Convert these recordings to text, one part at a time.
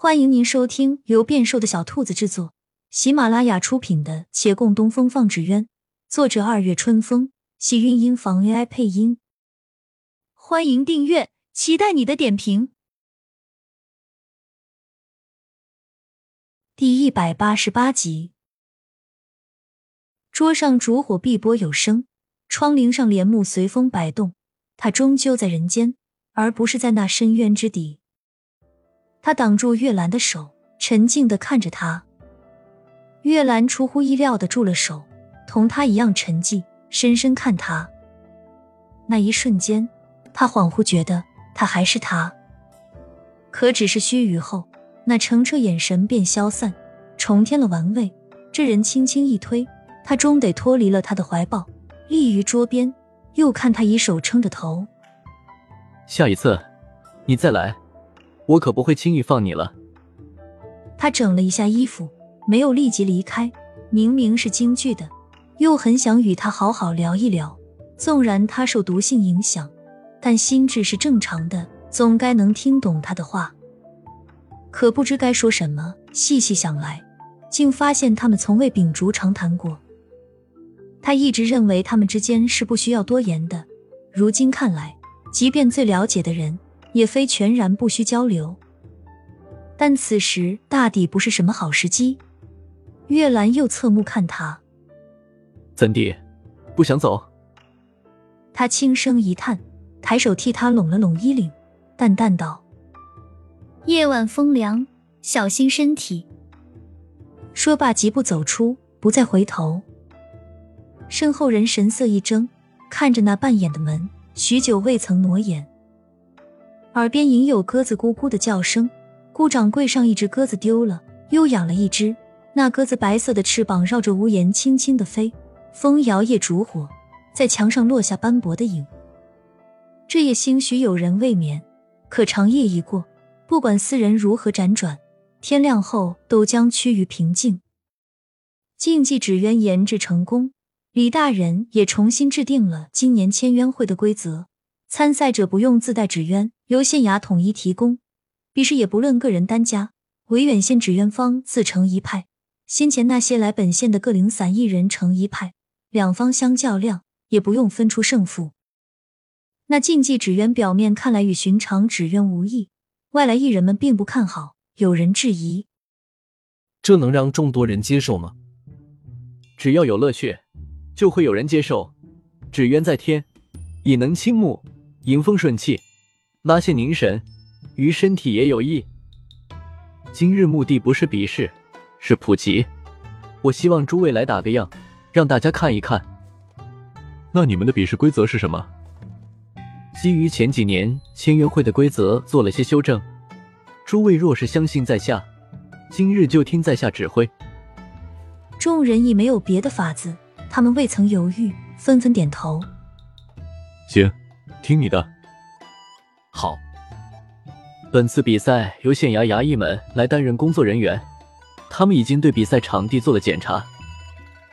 欢迎您收听由变瘦的小兔子制作、喜马拉雅出品的《且共东风放纸鸢》，作者二月春风，喜韵音房 AI 配音。欢迎订阅，期待你的点评。第一百八十八集，桌上烛火碧波有声，窗棂上帘幕随风摆动。他终究在人间，而不是在那深渊之底。他挡住月兰的手，沉静的看着他。月兰出乎意料的住了手，同他一样沉寂，深深看他。那一瞬间，他恍惚觉得他还是他。可只是须臾后，那澄澈眼神便消散，重添了玩味。这人轻轻一推，他终得脱离了他的怀抱，立于桌边，又看他以手撑着头。下一次，你再来。我可不会轻易放你了。他整了一下衣服，没有立即离开。明明是京剧的，又很想与他好好聊一聊。纵然他受毒性影响，但心智是正常的，总该能听懂他的话。可不知该说什么，细细想来，竟发现他们从未秉烛长谈过。他一直认为他们之间是不需要多言的，如今看来，即便最了解的人。也非全然不需交流，但此时大抵不是什么好时机。月兰又侧目看他，怎地，不想走？他轻声一叹，抬手替他拢了拢衣领，淡淡道：“夜晚风凉，小心身体。”说罢，疾步走出，不再回头。身后人神色一怔，看着那半掩的门，许久未曾挪眼。耳边隐有鸽子咕咕的叫声，顾掌柜上一只鸽子丢了，又养了一只。那鸽子白色的翅膀绕着屋檐轻轻的飞，风摇曳烛火，在墙上落下斑驳的影。这夜兴许有人未眠，可长夜已过，不管斯人如何辗转，天亮后都将趋于平静。竞技纸鸢研制成功，李大人也重新制定了今年签约会的规则。参赛者不用自带纸鸢，由县衙统一提供。比试也不论个人单家，维远县纸鸢方自成一派。先前那些来本县的各零散艺人成一派，两方相较量，也不用分出胜负。那竞技纸鸢表面看来与寻常纸鸢无异，外来艺人们并不看好，有人质疑：这能让众多人接受吗？只要有乐趣，就会有人接受。纸鸢在天，以能倾慕。迎风顺气，拉线凝神，于身体也有益。今日目的不是比试，是普及。我希望诸位来打个样，让大家看一看。那你们的比试规则是什么？基于前几年签约会的规则做了些修正。诸位若是相信在下，今日就听在下指挥。众人已没有别的法子，他们未曾犹豫，纷纷点头。行。听你的。好，本次比赛由县衙衙役们来担任工作人员，他们已经对比赛场地做了检查。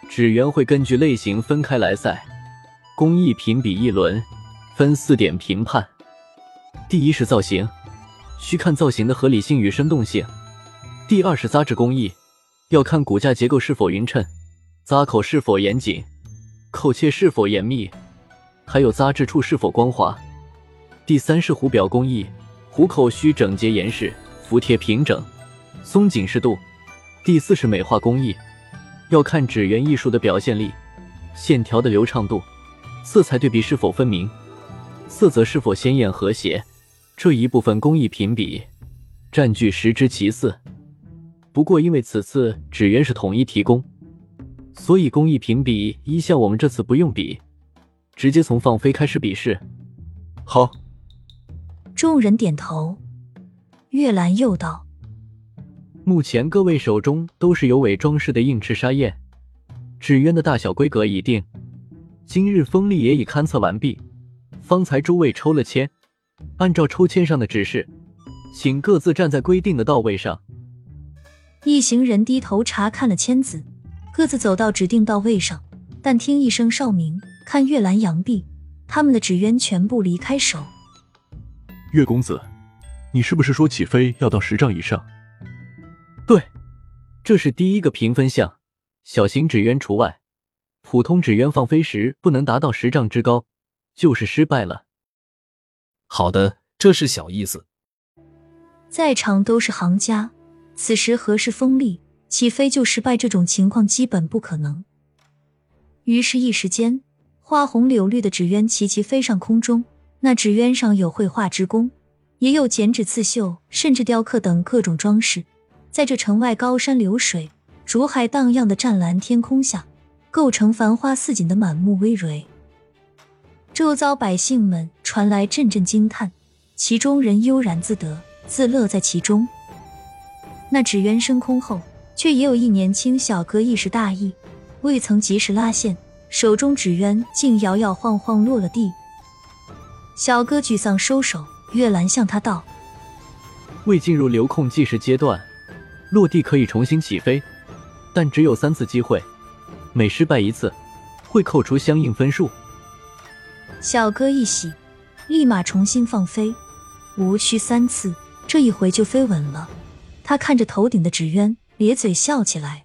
纸鸢会根据类型分开来赛，工艺评比一轮，分四点评判。第一是造型，需看造型的合理性与生动性；第二是扎制工艺，要看骨架结构是否匀称，扎口是否严谨，口切是否严密。还有扎制处是否光滑？第三是壶表工艺，壶口需整洁严实，服帖平整，松紧适度。第四是美化工艺，要看纸鸢艺术的表现力，线条的流畅度，色彩对比是否分明，色泽是否鲜艳和谐。这一部分工艺评比占据十之其四。不过因为此次纸鸢是统一提供，所以工艺评比一项我们这次不用比。直接从放飞开始比试，好。众人点头。月兰又道：“目前各位手中都是有伪装饰的硬翅沙燕，纸鸢的大小规格已定，今日风力也已勘测完毕。方才诸位抽了签，按照抽签上的指示，请各自站在规定的道位上。”一行人低头查看了签子，各自走到指定道位上，但听一声哨鸣。看月兰扬臂，他们的纸鸢全部离开手。月公子，你是不是说起飞要到十丈以上？对，这是第一个评分项，小型纸鸢除外。普通纸鸢放飞时不能达到十丈之高，就是失败了。好的，这是小意思。在场都是行家，此时何时风力起飞就失败，这种情况基本不可能。于是，一时间，花红柳绿的纸鸢齐齐飞上空中。那纸鸢上有绘画之功，也有剪纸刺绣，甚至雕刻等各种装饰。在这城外高山流水、竹海荡漾的湛蓝天空下，构成繁花似锦的满目葳蕤。周遭百姓们传来阵阵惊叹，其中人悠然自得，自乐在其中。那纸鸢升空后，却也有一年轻小哥一时大意。未曾及时拉线，手中纸鸢竟摇摇晃晃落了地。小哥沮丧收手，月兰向他道：“未进入流控计时阶段，落地可以重新起飞，但只有三次机会，每失败一次，会扣除相应分数。”小哥一喜，立马重新放飞，无需三次，这一回就飞稳了。他看着头顶的纸鸢，咧嘴笑起来。